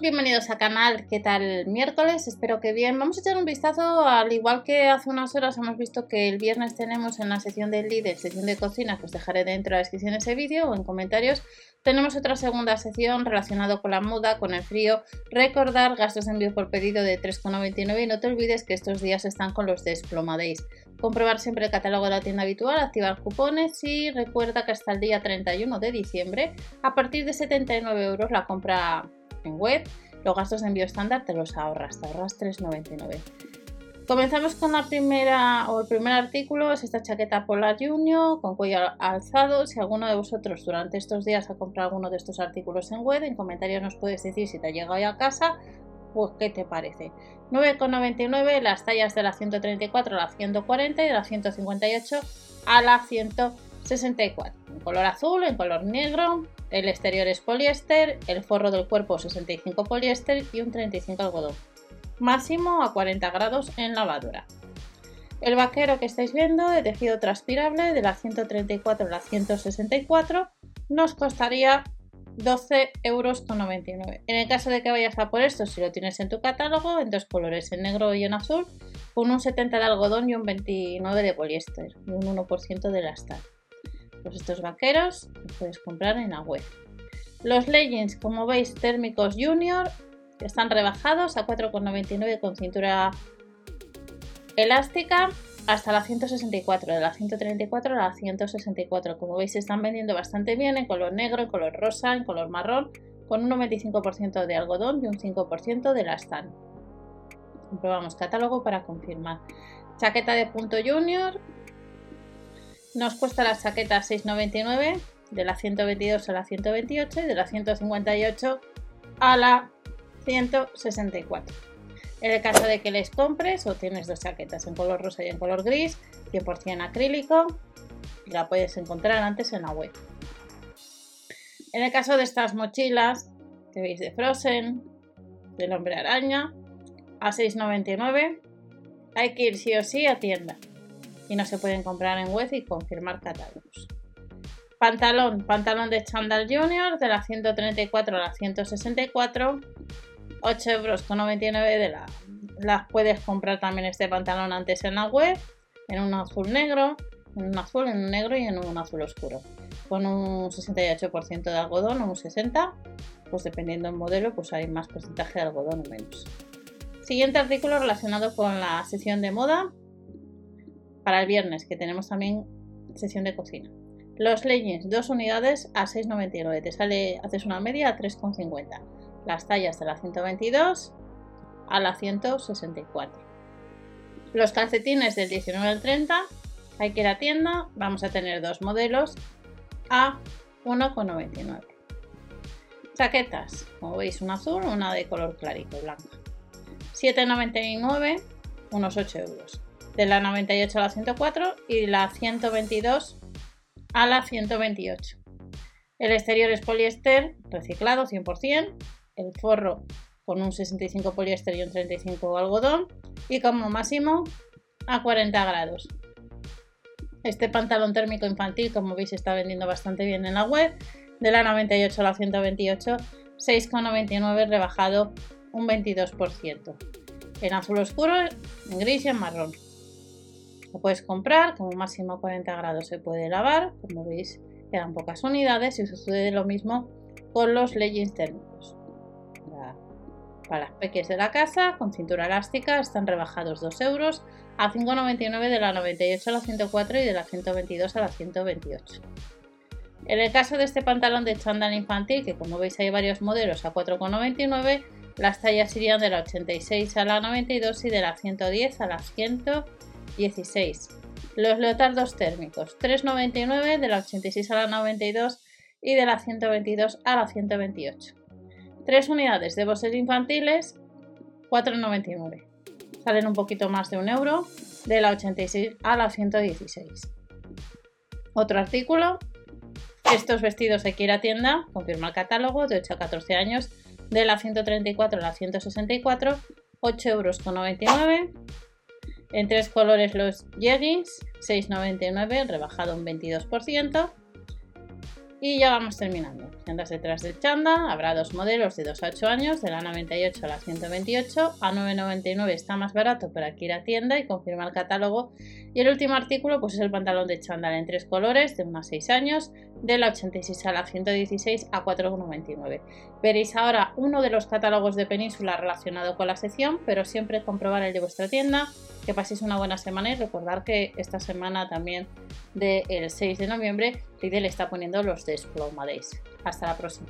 bienvenidos al canal, ¿qué tal miércoles? Espero que bien. Vamos a echar un vistazo, al igual que hace unas horas hemos visto que el viernes tenemos en la sección del líder, sección de cocina, que os dejaré dentro de la descripción de ese vídeo o en comentarios, tenemos otra segunda sección relacionada con la moda, con el frío. Recordar gastos de envío por pedido de 3,99 y no te olvides que estos días están con los Desplomadéis. Comprobar siempre el catálogo de la tienda habitual, activar cupones y recuerda que hasta el día 31 de diciembre, a partir de 79 euros la compra en web, los gastos de envío estándar te los ahorras, te ahorras 3,99. Comenzamos con la primera o el primer artículo, es esta chaqueta Polar Junior con cuello alzado. Si alguno de vosotros durante estos días ha comprado alguno de estos artículos en web, en comentarios nos puedes decir si te ha llegado ya a casa, pues qué te parece. 9,99 las tallas de la 134 a la 140 y de la 158 a la 164. En color azul, en color negro, el exterior es poliéster, el forro del cuerpo 65 poliéster y un 35 algodón. Máximo a 40 grados en lavadora. El vaquero que estáis viendo de tejido transpirable de la 134 a la 164 nos costaría 12,99 euros. En el caso de que vayas a por esto, si lo tienes en tu catálogo, en dos colores, en negro y en azul, con un 70 de algodón y un 29 de poliéster un 1% de elastar. Pues estos vaqueros los puedes comprar en la web. Los leggings, como veis, térmicos junior, están rebajados a 4,99 con cintura elástica hasta la 164, de la 134 a la 164. Como veis, se están vendiendo bastante bien en color negro, en color rosa, en color marrón, con un 95% de algodón y un 5% de lastán. Comprobamos catálogo para confirmar. Chaqueta de punto junior, nos cuesta la chaqueta 6,99 de la 122 a la 128 y de la 158 a la 164. En el caso de que les compres o tienes dos chaquetas en color rosa y en color gris, 100% acrílico, la puedes encontrar antes en la web. En el caso de estas mochilas que veis de Frozen, del hombre araña, a 6,99, hay que ir sí o sí a tienda y no se pueden comprar en web y confirmar catálogos. Pantalón, pantalón de Chandal Junior de la 134 a la 164, 8 euros con 99 de la. Las puedes comprar también este pantalón antes en la web, en un azul negro, en un azul, en un negro y en un azul oscuro. Con un 68% de algodón o un 60%, pues dependiendo del modelo, pues hay más porcentaje de algodón o menos. Siguiente artículo relacionado con la sesión de moda, para el viernes, que tenemos también sesión de cocina. Los leggings, dos unidades a 6,99. Te sale, haces una media a 3,50. Las tallas de la 122 a la 164. Los calcetines del 19 al 30, hay que ir a tienda. Vamos a tener dos modelos a 1,99. Chaquetas, como veis, una azul, una de color clarito, blanca. 7,99, unos 8 euros de la 98 a la 104 y la 122 a la 128. El exterior es poliéster reciclado 100%, el forro con un 65 poliéster y un 35 algodón y como máximo a 40 grados. Este pantalón térmico infantil, como veis, está vendiendo bastante bien en la web. De la 98 a la 128, 6,99 rebajado un 22%. En azul oscuro, en gris y en marrón. Lo puedes comprar, como máximo 40 grados se puede lavar, como veis quedan pocas unidades y sucede lo mismo con los leggings térmicos. Para las peques de la casa, con cintura elástica, están rebajados 2 euros a 5,99 de la 98 a la 104 y de la 122 a la 128. En el caso de este pantalón de chándal infantil, que como veis hay varios modelos a 4,99, las tallas irían de la 86 a la 92 y de la 110 a la 100 16. Los leotardos térmicos, 3,99 de la 86 a la 92 y de la 122 a la 128. 3 unidades de bosses infantiles, 4,99. Salen un poquito más de un euro de la 86 a la 116. Otro artículo. Estos vestidos de quiera tienda, confirma el catálogo, de 8 a 14 años, de la 134 a la 164, 8,99 euros. En tres colores los jeggings, 6,99, rebajado un 22%. Y ya vamos terminando. Andas detrás del chanda, habrá dos modelos de 2 a 8 años, de la 98 a la 128. A 9,99 está más barato, pero aquí ir a tienda y confirma el catálogo. Y el último artículo pues es el pantalón de chándal en tres colores, de 1 a 6 años, de la 86 a la 116 a 4,99. Veréis ahora uno de los catálogos de Península relacionado con la sección, pero siempre comprobar el de vuestra tienda. Que paséis una buena semana y recordar que esta semana también del 6 de noviembre Lidl está poniendo los Desploma Days. Hasta la próxima.